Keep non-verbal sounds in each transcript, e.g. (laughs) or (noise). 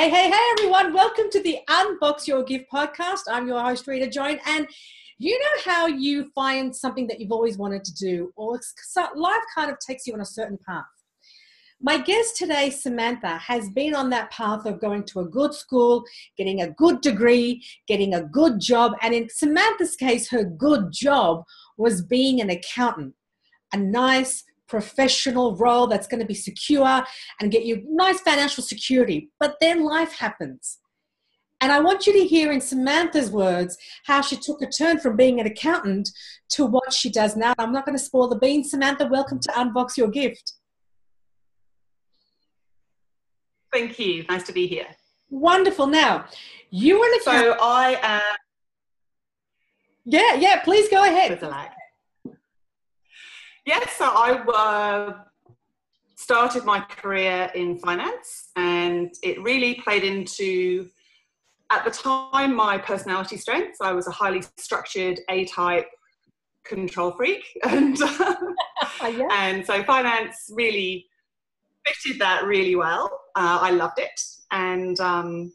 Hey, hey, hey, everyone. Welcome to the Unbox Your Gift podcast. I'm your host, Rita Join. And you know how you find something that you've always wanted to do, or life kind of takes you on a certain path? My guest today, Samantha, has been on that path of going to a good school, getting a good degree, getting a good job. And in Samantha's case, her good job was being an accountant, a nice, professional role that's going to be secure and get you nice financial security. But then life happens. And I want you to hear in Samantha's words how she took a turn from being an accountant to what she does now. I'm not going to spoil the beans. Samantha, welcome to Unbox Your Gift. Thank you. Nice to be here. Wonderful. Now, you were an accountant. So I am. Uh... Yeah, yeah, please go ahead. Yes, so I uh, started my career in finance, and it really played into, at the time, my personality strengths. I was a highly structured A type control freak, (laughs) and, (laughs) yeah. and so finance really fitted that really well. Uh, I loved it, and um,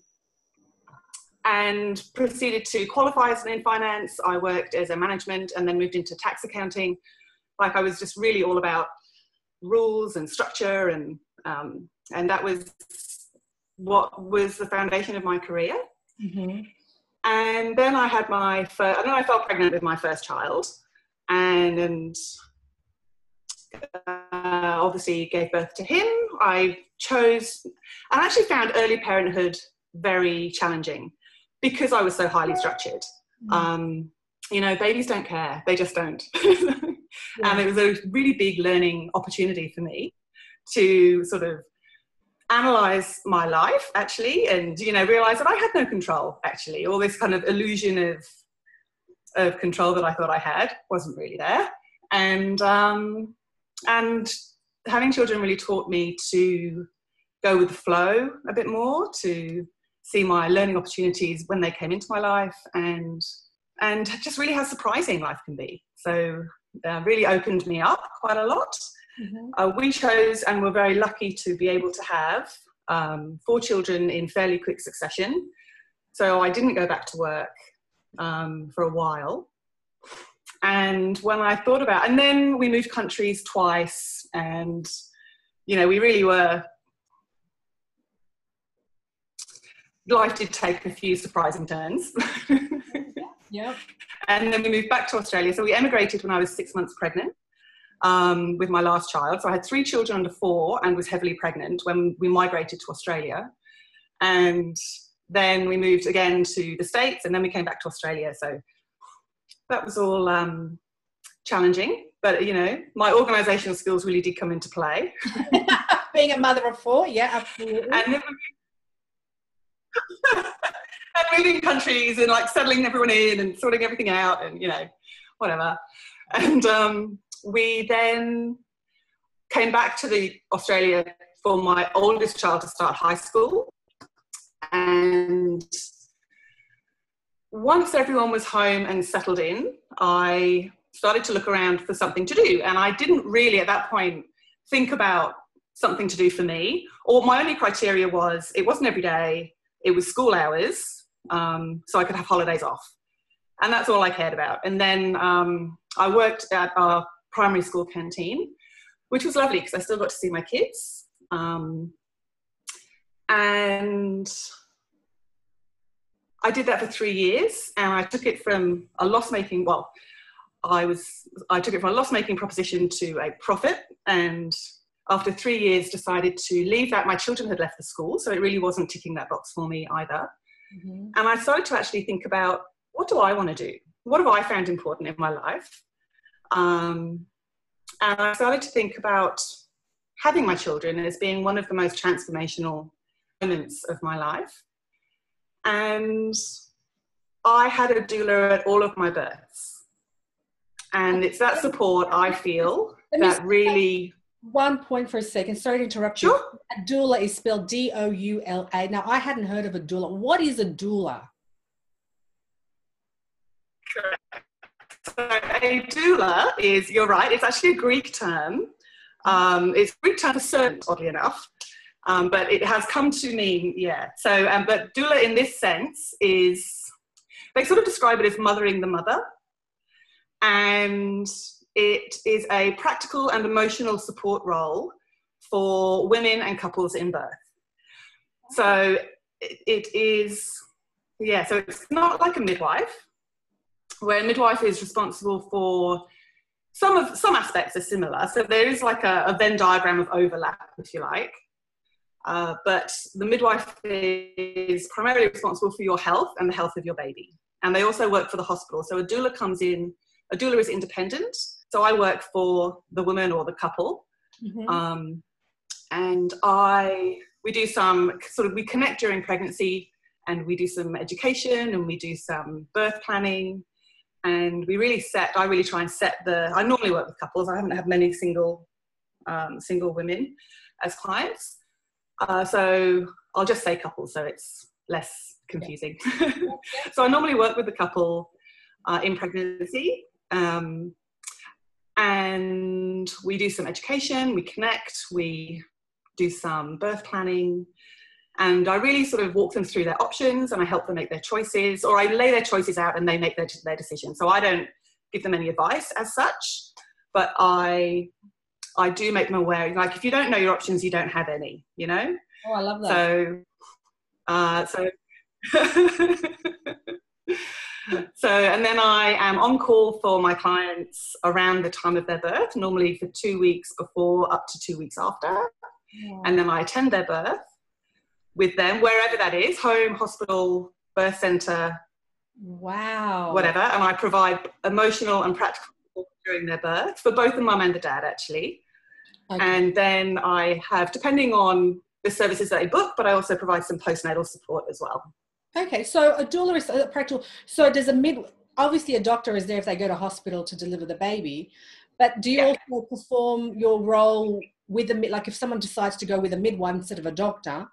and proceeded to qualify as an in finance. I worked as a management, and then moved into tax accounting like I was just really all about rules and structure and um, and that was what was the foundation of my career. Mm-hmm. And then I had my first, and then I fell pregnant with my first child, and, and uh, obviously gave birth to him. I chose, I actually found early parenthood very challenging because I was so highly structured. Mm-hmm. Um, you know, babies don't care; they just don't. (laughs) yeah. and it was a really big learning opportunity for me to sort of analyze my life actually and you know realize that i had no control actually. All this kind of illusion of of control that i thought i had wasn't really there. And um and having children really taught me to go with the flow a bit more to see my learning opportunities when they came into my life and and just really how surprising life can be. So uh, really opened me up quite a lot. Mm-hmm. Uh, we chose and were very lucky to be able to have um, four children in fairly quick succession. So I didn't go back to work um, for a while. And when I thought about, and then we moved countries twice, and you know, we really were. Life did take a few surprising turns. (laughs) yeah. And then we moved back to Australia. So we emigrated when I was six months pregnant um, with my last child. So I had three children under four and was heavily pregnant when we migrated to Australia. And then we moved again to the States and then we came back to Australia. So that was all um, challenging. But, you know, my organizational skills really did come into play. (laughs) Being a mother of four, yeah, absolutely. (laughs) And moving countries and like settling everyone in and sorting everything out and you know whatever. And um, we then came back to the australia for my oldest child to start high school. And once everyone was home and settled in i started to look around for something to do. And i didn't really at that point think about something to do for me. Or my only criteria was it wasn't every day it was school hours um, so I could have holidays off. And that's all I cared about. And then um, I worked at our primary school canteen, which was lovely because I still got to see my kids. Um, and I did that for three years, and I took it from a loss-making. Well, I was I took it from a loss-making proposition to a profit, and after three years, decided to leave that. My children had left the school, so it really wasn't ticking that box for me either. Mm-hmm. And I started to actually think about what do I want to do? What have I found important in my life? Um, and I started to think about having my children as being one of the most transformational moments of my life. And I had a doula at all of my births. And it's that support I feel that really one point for a second. Sorry to interrupt sure. you. A doula is spelled D O U L A. Now, I hadn't heard of a doula. What is a doula? So, a doula is, you're right, it's actually a Greek term. Um, it's a Greek term for servant, oddly enough. Um, but it has come to mean, yeah. So, um, but doula in this sense is, they sort of describe it as mothering the mother. And it is a practical and emotional support role for women and couples in birth. So it, is, yeah, so it's not like a midwife, where a midwife is responsible for some of some aspects are similar. So there is like a, a Venn diagram of overlap, if you like. Uh, but the midwife is primarily responsible for your health and the health of your baby. And they also work for the hospital. So a doula comes in, a doula is independent. So I work for the woman or the couple. Mm-hmm. Um, and I, we do some sort of, we connect during pregnancy and we do some education and we do some birth planning. And we really set i really try and set the i normally work with couples. I haven't had many single um, single women as clients. Uh, so i'll just say couples so it's less confusing. (laughs) So i normally work with the couple uh, in pregnancy. Um, and we do some education we connect we do some birth planning and I really sort of walk them through their options and I help them make their choices, or I lay their choices out and they make their, their decision. So I don't give them any advice as such, but I I do make them aware. Like if you don't know your options, you don't have any. You know. Oh, I love that. So, uh, so. (laughs) so and then I am on call for my clients around the time of their birth, normally for two weeks before, up to two weeks after, yeah. and then I attend their birth with them, wherever that is home, hospital, birth center. Wow. Whatever. And I provide emotional and practical support during their birth for both the mum and the dad, actually. Okay. And then I have, depending on the services that I book, but I also provide some postnatal support as well. Okay, so a doula is a practical. So does a mid? Obviously, a doctor is there if they go to hospital to deliver the baby, but do you yeah. also perform your role with a mid like if someone decides to go with a midwife instead of a doctor?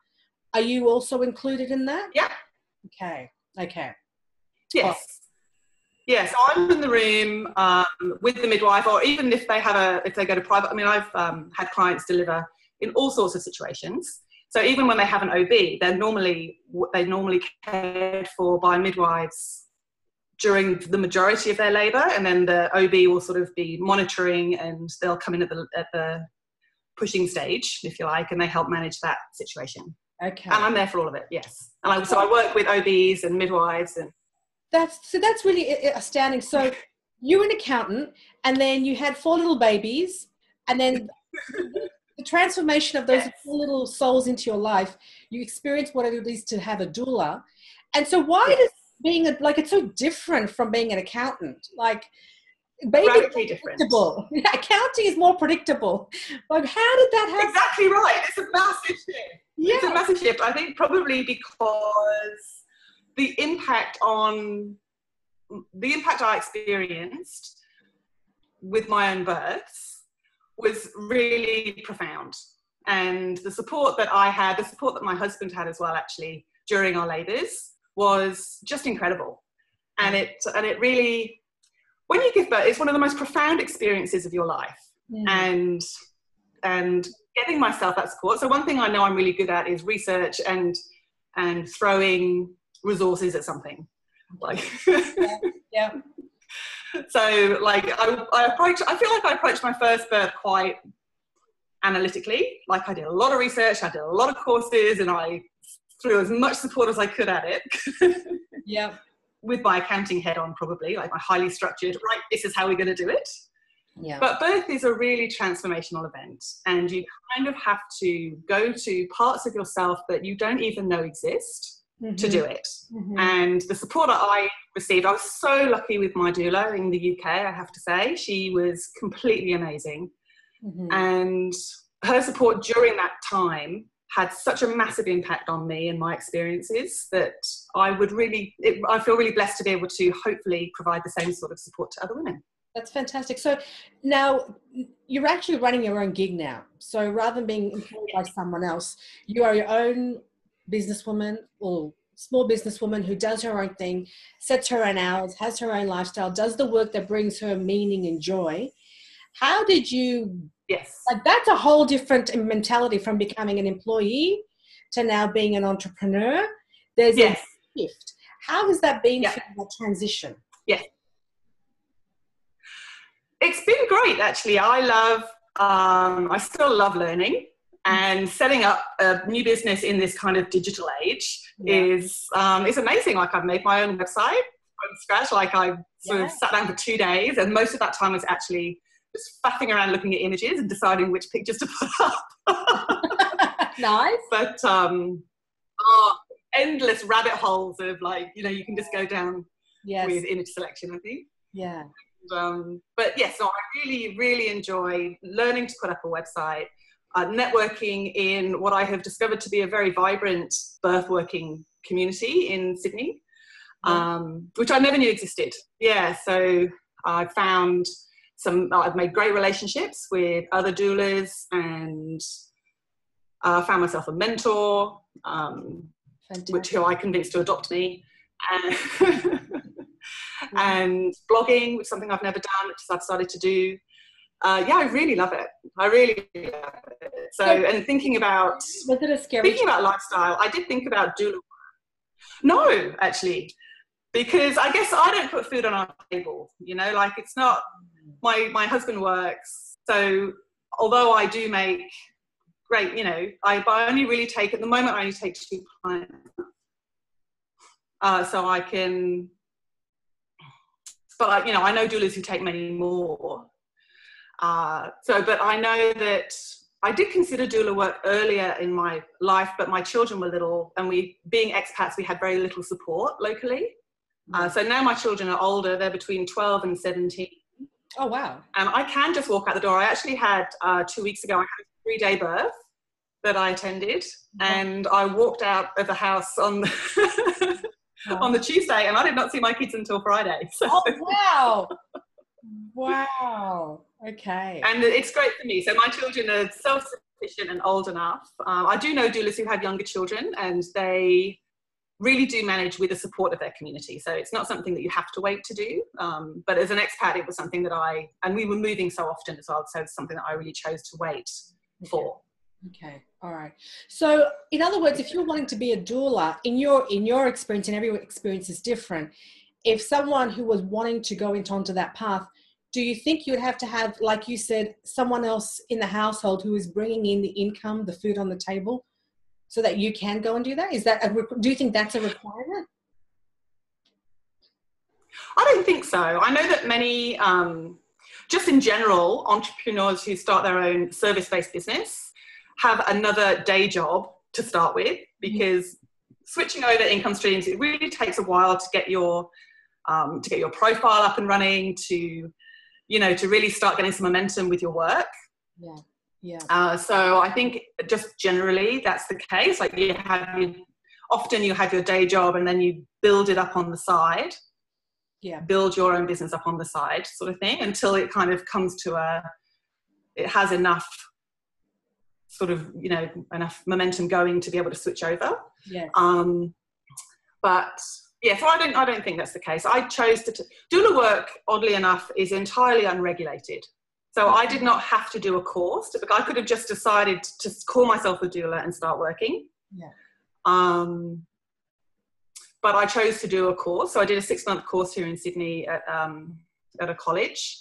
Are you also included in that? Yeah. Okay. Okay. Yes. Oh. Yes, I'm in the room um, with the midwife, or even if they have a, if they go to private. I mean, I've um, had clients deliver in all sorts of situations. So even when they have an OB, they're normally they normally cared for by midwives during the majority of their labour, and then the OB will sort of be monitoring, and they'll come in at the at the pushing stage, if you like, and they help manage that situation. Okay. And I'm there for all of it. Yes. And I, so I work with OBs and midwives and. That's so. That's really astounding. So you're an accountant, and then you had four little babies, and then the transformation of those yes. little souls into your life. You experience what it is to have a doula, and so why yes. does being a, like it's so different from being an accountant? Like baby different. (laughs) Accounting is more predictable. Like, how did that happen? Exactly right. It's a massive shift. Yeah. It's a massive shift. I think probably because the impact on the impact I experienced with my own births was really profound. And the support that I had, the support that my husband had as well, actually, during our labours, was just incredible. And it and it really when you give birth, it's one of the most profound experiences of your life. And and getting myself that support. So one thing I know I'm really good at is research and and throwing resources at something. Like (laughs) yeah. yeah. So like I, I approach I feel like I approached my first birth quite analytically. Like I did a lot of research, I did a lot of courses and I threw as much support as I could at it. (laughs) yeah with my accounting head on probably like my highly structured right this is how we're going to do it yeah. But birth is a really transformational event, and you kind of have to go to parts of yourself that you don't even know exist mm-hmm. to do it. Mm-hmm. And the support that I received, I was so lucky with my doula in the UK, I have to say. She was completely amazing. Mm-hmm. And her support during that time had such a massive impact on me and my experiences that I would really, it, I feel really blessed to be able to hopefully provide the same sort of support to other women. That's fantastic. So now you're actually running your own gig now. So rather than being employed by someone else, you are your own businesswoman or small businesswoman who does her own thing, sets her own hours, has her own lifestyle, does the work that brings her meaning and joy. How did you Yes. Like that's a whole different mentality from becoming an employee to now being an entrepreneur. There's yes. a shift. How has that been Yeah. that transition? Yes. It's been great, actually. I love, um, I still love learning. And setting up a new business in this kind of digital age Yeah. is um, it's amazing. Like I've made my own website from scratch. Like I sort Yeah. of sat down for two days, and most of that time was actually just faffing around looking at images and deciding which pictures to put up. (laughs) (laughs) nice. but um, oh, endless rabbit holes of like you know you can just go down Yes. with image selection. I think. yeah. Um, but yes, so I really, really enjoy learning to put up a website, uh, networking in what I have discovered to be a very vibrant birth working community in Sydney, um, which I never knew existed. Yeah, so I found some, I've made great relationships with other doulas and uh, found myself a mentor, um, which who I convinced to adopt me. (laughs) And, (laughs) and blogging, which is something I've never done, which I've started to do. Uh, yeah, I really love it. I really love it. So, and thinking about Was it a scary? thinking about lifestyle, I did think about doula. No, actually, because I guess I don't put food on our table. You know, like it's not my my husband works, so although I do make great, you know, I, I only really take at the moment. I only take two clients, uh, so I can. But you know, I know doulas who take many more. Uh, so, but I know that I did consider doula work earlier in my life, but my children were little, and we, being expats, we had very little support locally. Uh, so now my children are older; they're between 12 and 17, Oh wow. and I can just walk out the door. I actually had uh, two weeks ago. I had a three-day birth that I attended, and I walked out of the house on (laughs) on the Tuesday, and I did not see my kids until Friday. So. Oh wow. (laughs) Wow. Okay. and it's great for me. So my children are self-sufficient and old enough. Um, I do know doulas who have younger children, and they really do manage with the support of their community. So it's not something that you have to wait to do. Um, but as an expat, it was something that I and we were moving so often as well, so it's something that I really chose to wait for. Okay. All right. So, in other words, if you're wanting to be a doula, in your in your experience, and every experience is different. If someone who was wanting to go into onto that path, do you think you'd have to have, like you said, someone else in the household who is bringing in the income, the food on the table, so that you can go and do that? Is that a, do you think that's a requirement? I don't think so. I know that many, um, just in general, entrepreneurs who start their own service based business have another day job to start with because switching over income streams, it really takes a while to get your um, to get your profile up and running, to you know, to really start getting some momentum with your work. Yeah. Yeah. Uh, so I think just generally that's the case. Like you have your, often you have your day job and then you build it up on the side Yeah. build your own business up on the side sort of thing until it kind of comes to a it has enough sort of you know enough momentum going to be able to switch over Yeah. um but yeah so i don't i don't think that's the case i chose to t- doula work oddly enough is entirely unregulated so i did not have to do a course to, i could have just decided to call myself a doula and start working Yeah. um but I chose to do a course. So I did a six month course here in Sydney at, um, at a college.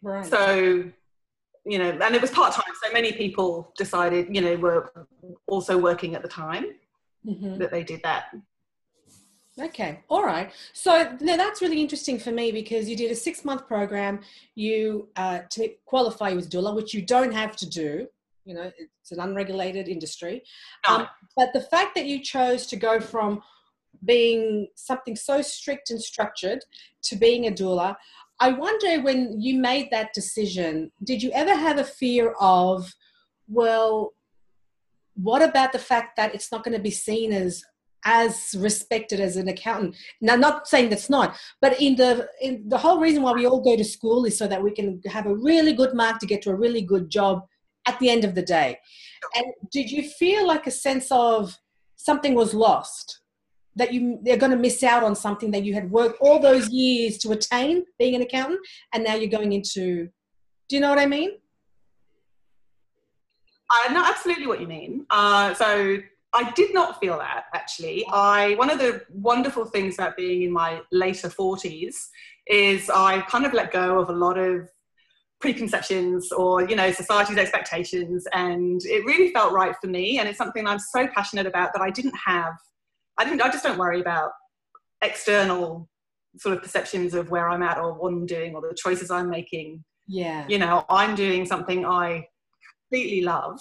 Right. So, you know, and it was part time. So many people decided, you know, were also working at the time Mhm. that they did that. Okay, all right. So now that's really interesting for me because you did a six month program. You uh, to qualify you as doula, which you don't have to do. You know, it's an unregulated industry. No. Um, but the fact that you chose to go from being something so strict and structured to being a doula, I wonder when you made that decision, did you ever have a fear of, well, what about the fact that it's not going to be seen as as respected as an accountant. Now, not saying that's not, but in the in the whole reason why we all go to school is so that we can have a really good mark to get to a really good job at the end of the day. And did you feel like a sense of something was lost? That you they're going to miss out on something that you had worked all those years to attain being an accountant, and now you're going into Do you know what I mean? I know absolutely what you mean. Uh, so I did not feel that actually. I one of the wonderful things about being in my later forties is I kind of let go of a lot of preconceptions or you know society's expectations and it really felt right for me and it's something i'm so passionate about that i didn't have i didn't i just don't worry about external sort of perceptions of where i'm at or what i'm doing or the choices i'm making Yeah. you know i'm doing something i completely love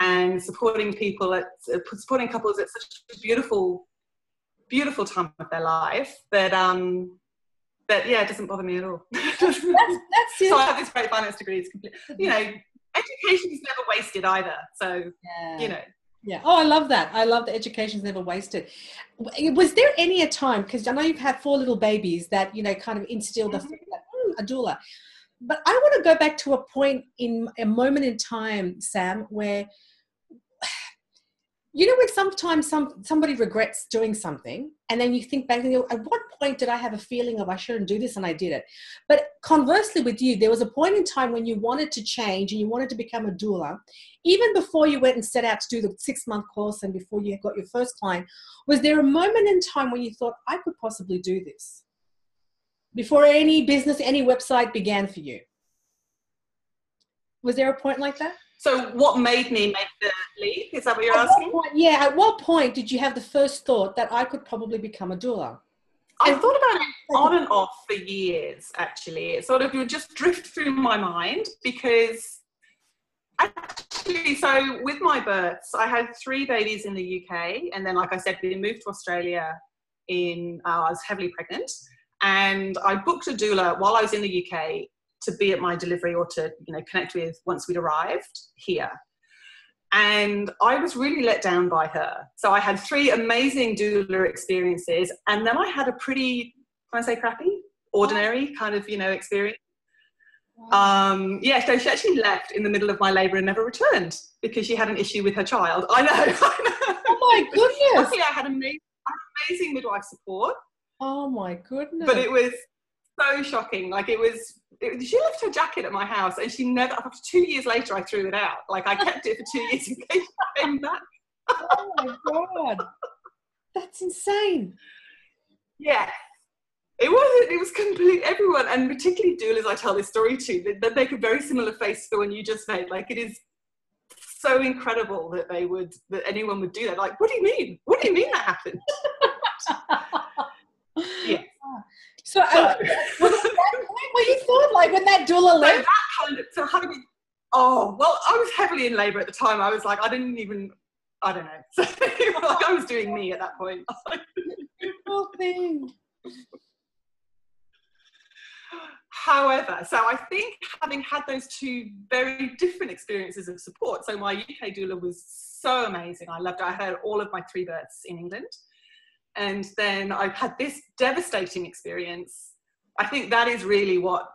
and supporting people at uh, supporting couples at such a beautiful beautiful time of their life that um that yeah it doesn't bother me at all That's (laughs) that's so i have this great finance degree it's complete you know education is never wasted either so yeah. you know Yeah. Oh, I love that. I love that education's never wasted. Was there any a time, because I know you've had four little babies that, you know, kind of instilled Mhm. like, "Hmm, a doula. But I want to go back to a point in a moment in time, Sam, where, (sighs) you know, when sometimes some somebody regrets doing something and then you think back and go, at what point did I have a feeling of I shouldn't do this and I did it? But conversely with you, there was a point in time when you wanted to change and you wanted to become a doula even before you went and set out to do the six month course and before you got your first client, was there a moment in time when you thought, I could possibly do this? Before any business, any website began for you? Was there a point like that? so what made me make the leap is that what you're At what asking point, yeah, at what point did you have the first thought that I could probably become a doula? I thought about it on and off for years, actually. It sort of would just drift through my mind because actually, so with my births, I had three babies in the UK, and then, like I said, we moved to Australia in, uh, I was heavily pregnant, and I booked a doula while I was in the UK to be at my delivery or to, you know, connect with once we'd arrived here. And I was really let down by her. So I had three amazing doula experiences, and then I had a pretty, can I say crappy, ordinary kind of, you know, experience. Um, yeah, so she actually left in the middle of my labour and never returned because she had an issue with her child. (laughs) I know. I know. oh my goodness! Luckily, I had amazing, amazing midwife support, Oh my goodness! but it was so shocking. Like it was, it, she left her jacket at my house, and she never. After two years later, I threw it out. Like I kept it for two years in case she came back. oh my god, that's insane. Yeah. It was it was complete everyone and particularly doulas I tell this story to they, they make a very similar face to the one you just made like it is so incredible that they would that anyone would do that like what do you mean what do you mean that happened (laughs) Yeah. (laughs) So, uh, so, was (laughs) it that point where you thought, like, when that doula so left? that kind of so how do we oh well I was heavily in labour at the time I was like I didn't even I don't know (laughs) so like I was doing me at that point Poor thing. However, so I think having had those two very different experiences of support, so my UK doula was so amazing. I loved it. I had all of my three births in England. And then I've had this devastating experience. I think that is really what,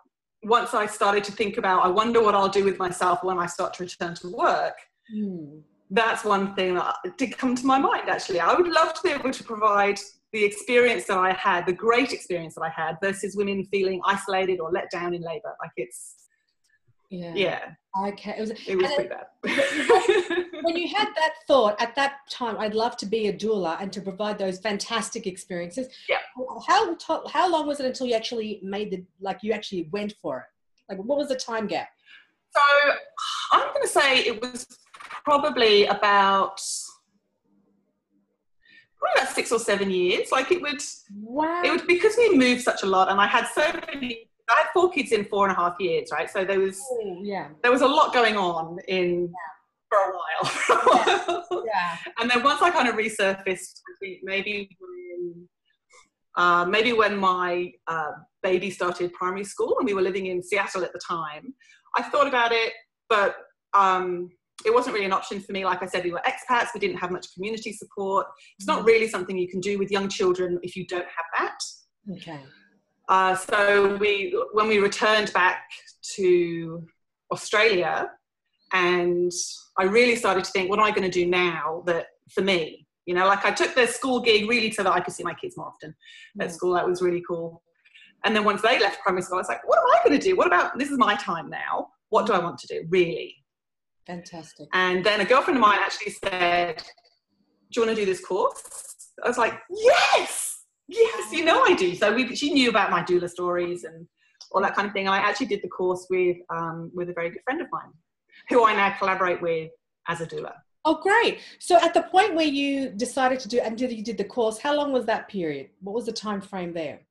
once I started to think about, I wonder what I'll do with myself when I start to return to work. Hmm. That's one thing that did come to my mind actually. I would love to be able to provide the experience that I had, the great experience that I had, versus women feeling isolated or let down in labour. Like it's, Yeah. yeah, Okay. It was, it was pretty bad. (laughs) when you had that thought at that time, I'd love to be a doula and to provide those fantastic experiences. Yeah. How how long was it until you actually made the like you actually went for it? Like what was the time gap? so I'm going to say it was probably about probably about six or seven years. Like it would, Wow. it would because we moved such a lot, and I had so many. I had four kids in four and a half years, right? So there was Oh, yeah. there was a lot going on in for a while. (laughs) Yeah. and then once I kind of resurfaced, I think maybe when uh, maybe when my uh, baby started primary school and we were living in Seattle at the time, I thought about it, but um, it wasn't really an option for me. Like I said, we were expats, we didn't have much community support. It's not really something you can do with young children if you don't have that. Okay. Uh, so we, when we returned back to Australia, and I really started to think, what am I going to do now that for me? You know, like I took the school gig really so that I could see my kids more often at Mm. school. That was really cool. And then once they left primary school, I was like, what am I going to do? What about this is my time now? What do I want to do, really? Fantastic. And then a girlfriend of mine actually said, Do you want to do this course? I was like, Yes, yes, you know I do. So we, she knew about my doula stories and all that kind of thing. And I actually did the course with, um, with a very good friend of mine who I now collaborate with as a doula. Oh, great. So at the point where you decided to do and did, you did the course, how long was that period? What was the time frame there?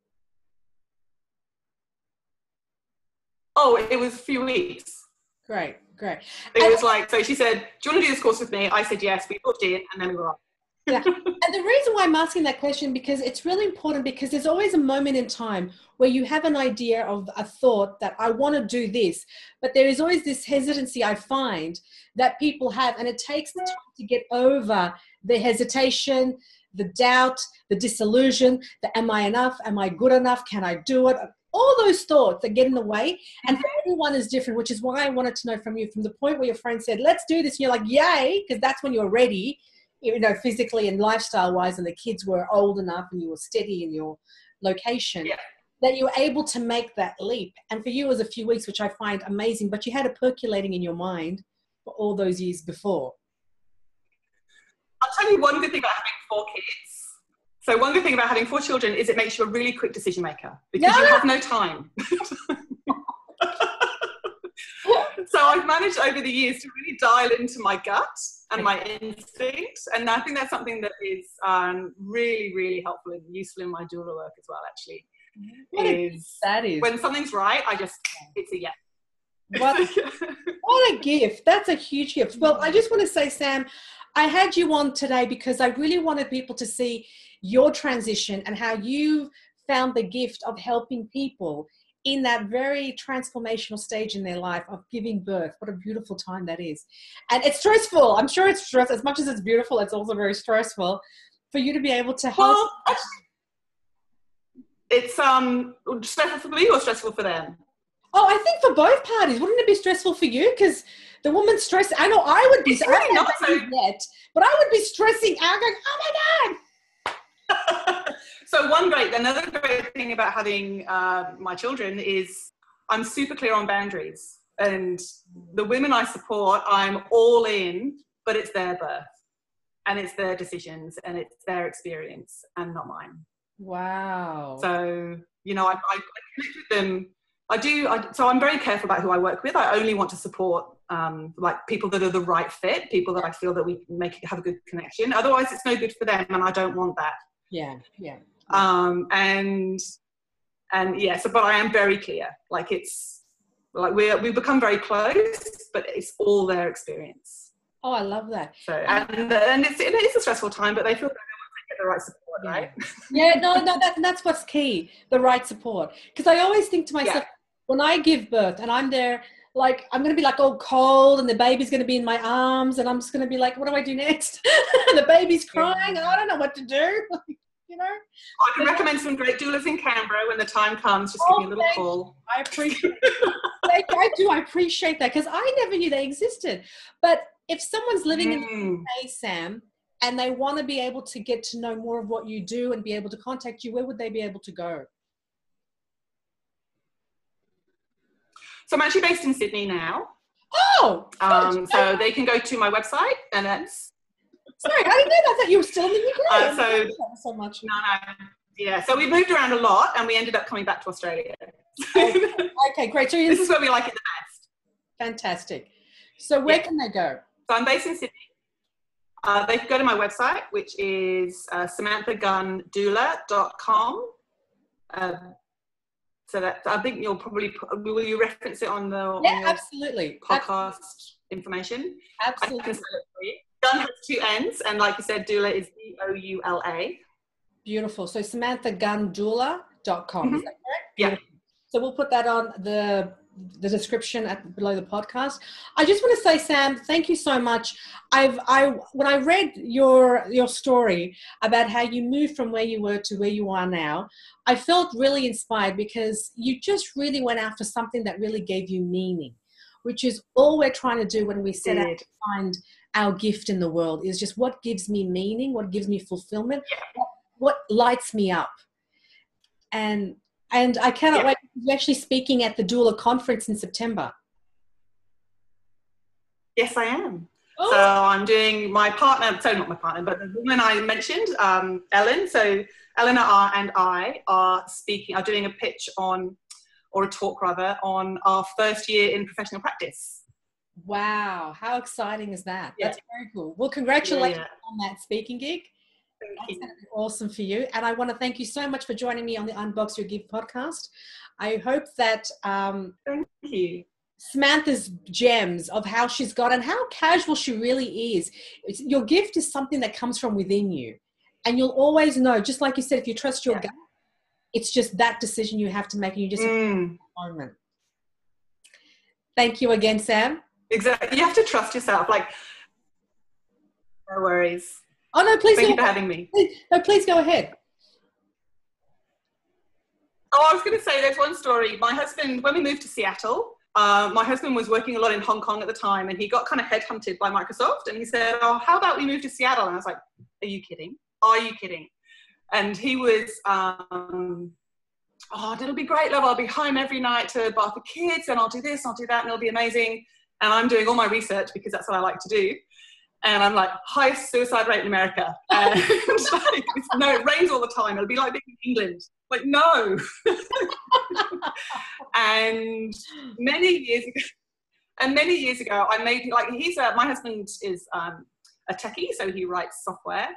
Oh, it was a few weeks. Great, great. It and, was like, so she said, Do you want to do this course with me? I said yes. We booked in and then we were off. Yeah. And the reason why I'm asking that question because it's really important because there's always a moment in time where you have an idea of a thought that I want to do this, but there is always this hesitancy I find that people have, and it takes the time to get over the hesitation, the doubt, the disillusion, the am I enough? Am I good enough? Can I do it? all those thoughts that get in the way and for mm-hmm. everyone is different which is why i wanted to know from you from the point where your friend said let's do this and you're like yay because that's when you're ready you know physically and lifestyle wise and the kids were old enough and you were steady in your location yeah. that you were able to make that leap and for you it was a few weeks which i find amazing but you had it percolating in your mind for all those years before i'll tell you one good thing about having four kids so one good thing about having four children is it makes you a really quick decision maker because you have no time. (laughs) (laughs) so I've managed over the years to really dial into my gut and my instincts, and I think that's something that is um, really, really helpful and useful in my doula work as well. Actually, what is that is when something's right, I just it's a yes. What, what a gift! That's a huge gift. Well, I just want to say, Sam, I had you on today because I really wanted people to see your transition and how you found the gift of helping people in that very transformational stage in their life of giving birth. What a beautiful time that is. And it's stressful. I'm sure it's stressful. As much as it's beautiful, it's also very stressful for you to be able to help. Well, it's um stressful for me or stressful for them? Oh, I think for both parties. Wouldn't it be stressful for you? Because the woman's stressed. I know I would be. It's really not so. Yet, but I would be stressing out, going, "Oh my god, (laughs) so one great, another great thing about having uh, my children is I'm super clear on boundaries, and the women I support, I'm all in, but it's their birth, and it's their decisions, and it's their experience, and not mine. Wow. So you know, I, I, I connect with them. I do. I, so I'm very careful about who I work with. I only want to support um, like people that are the right fit, people that I feel that we make have a good connection. Otherwise, it's no good for them, and I don't want that. Yeah, yeah. Um, and and yeah, so but I am very clear. Like it's like we we become very close, but it's all their experience. Oh, I love that. So and and it's it is a stressful time, but they feel they get the right support, yeah. right? yeah, no, no, that, that's what's key, the right support. Because I always think to myself, yeah. when I give birth and I'm there like I'm gonna be like all cold and the baby's gonna be in my arms and I'm just gonna be like, what do I do next? and (laughs) the baby's crying and I don't know what to do. (laughs) you know? I can recommend some great doulas in Canberra when the time comes. Just oh, give me a little call. I appreciate I do. I appreciate that because I never knew they existed. But if someone's living mm. in the UK, hmm. Sam, and they want to be able to get to know more of what you do and be able to contact you, where would they be able to go? So I'm actually based in Sydney now. Oh, um, so they can go to my website, and that's. Sorry, I didn't know that. that you were still in the UK. Uh, so so much. No, no. Yeah, so we moved around a lot, and we ended up coming back to Australia. okay. okay, great. So (laughs) this is where we like it the best. Fantastic. So where yeah. can they go? So I'm based in Sydney. Uh, they can go to my website, which is uh, samanthagunndoula.com. Um, so that I think you'll probably will you reference it on the yeah on absolutely podcast absolutely. information. Absolutely. Gunn has two N's, and like you said, doula is D O U L A. Beautiful. So samanthagunndoula.com, mm-hmm. is that correct? Yeah. So we'll put that on the the description at below the podcast. I just want to say, Sam, thank you so much. I've I when I read your your story about how you moved from where you were to where you are now, I felt really inspired because you just really went after something that really gave you meaning, which is all we're trying to do when we set out to find our gift in the world is just what gives me meaning, what gives me fulfillment, yeah. what, what lights me up. And And I cannot Yeah. wait. You're actually speaking at the Doula conference in September. Yes, I am. Oh, So I'm doing my partner, so not my partner, but the woman I mentioned, um, Ellen. So Eleanor R and I are speaking, are doing a pitch on, or a talk rather, on our first year in professional practice. wow. How exciting is that? Yeah. That's very cool. Well, congratulations Yeah, on that speaking gig. Thank you. going to be awesome for you. And I want to thank you so much for joining me on the Unbox Your Gift podcast. I hope that um, Thank you. Samantha's gems of how she's got and how casual she really is. It's, your gift is something that comes from within you. And you'll always know, just like you said, if you trust your Yeah. gut, it's just that decision you have to make and you just Mm, moment. Thank you again, Sam. exactly. You have to trust yourself. Like, no worries. Oh no, please Thank you for having me. no, please go ahead. Oh, I was going to say there's one story. My husband, when we moved to Seattle, uh, my husband was working a lot in Hong Kong at the time, and he got kind of headhunted by Microsoft. And he said, "Oh, how about we move to Seattle?" And I was like, "Are you kidding? Are you kidding?" And he was, um, "Oh, it'll be great, love. I'll be home every night to bath the kids, and I'll do this, I'll do that, and it'll be amazing." And I'm doing all my research because that's what I like to do. And I'm like, highest suicide rate in America. And (laughs) like, no, it rains all the time. It'll be like being in England. Like, no. (laughs) and many years ago, and many years ago, I made like he's a my husband is um, a techie, so he writes software,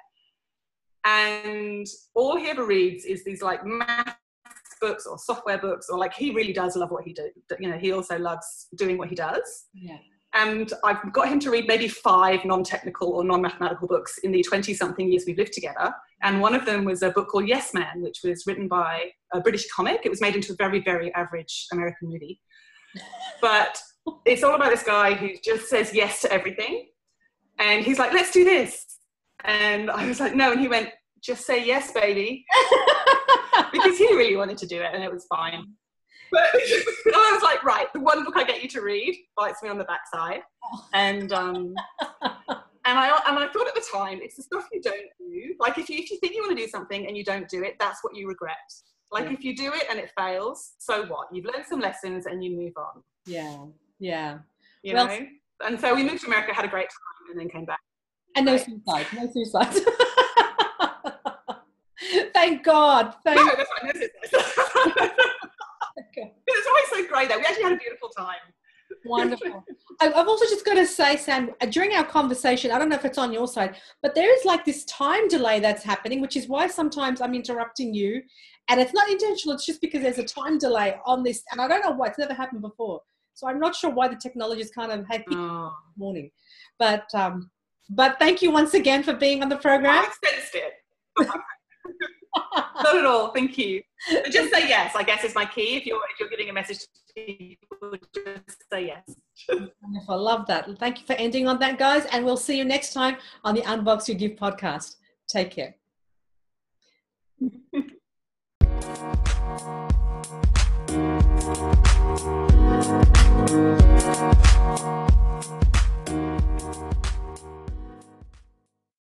and all he ever reads is these like math books or software books, or like he really does love what he do. You know, he also loves doing what he does Yeah. And I've got him to read maybe five non-technical or non-mathematical books in the 20-something years we've lived together. And one of them was a book called Yes Man, which was written by a British comic. It was made into a very, very average American movie. (laughs) But it's all about this guy who just says yes to everything. And he's like, let's do this. And I was like, no. And he went, just say yes, baby. (laughs) because he really wanted to do it and it was fine. But (laughs) I was like, right, the one book I get you to read bites me on the backside. And um, and I and I thought at the time, it's the stuff you don't do. Like if you if you think you want to do something and you don't do it, that's what you regret. Like Yeah. if you do it and it fails, so what? You've learned some lessons and you move on. Yeah. Yeah. You Well- know? And so we moved to America, had a great time, and then came back. And no suicide. No suicide. (laughs) Thank God. Thank No, that's (laughs) That's (laughs) it. It's always so great though. We actually had a beautiful time. Wonderful. I- I've also just got to say, Sam, uh, during our conversation, I don't know if it's on your side, but there is like this time delay that's happening, which is why sometimes I'm interrupting you. And it's not intentional, it's just because there's a time delay on this. And I don't know why, it's never happened before. So I'm not sure why the technology is kind of hey, Oh, morning. But um, but thank you once again for being on the program. I sensed it. (laughs) (laughs) Not at all. Thank you. But just say yes. I guess is my key. If you're if you're giving a message to people, just say yes. Wonderful. Love that. Thank you for ending on that, guys. And we'll see you next time on the Unbox Your Gift podcast. Take care. (laughs)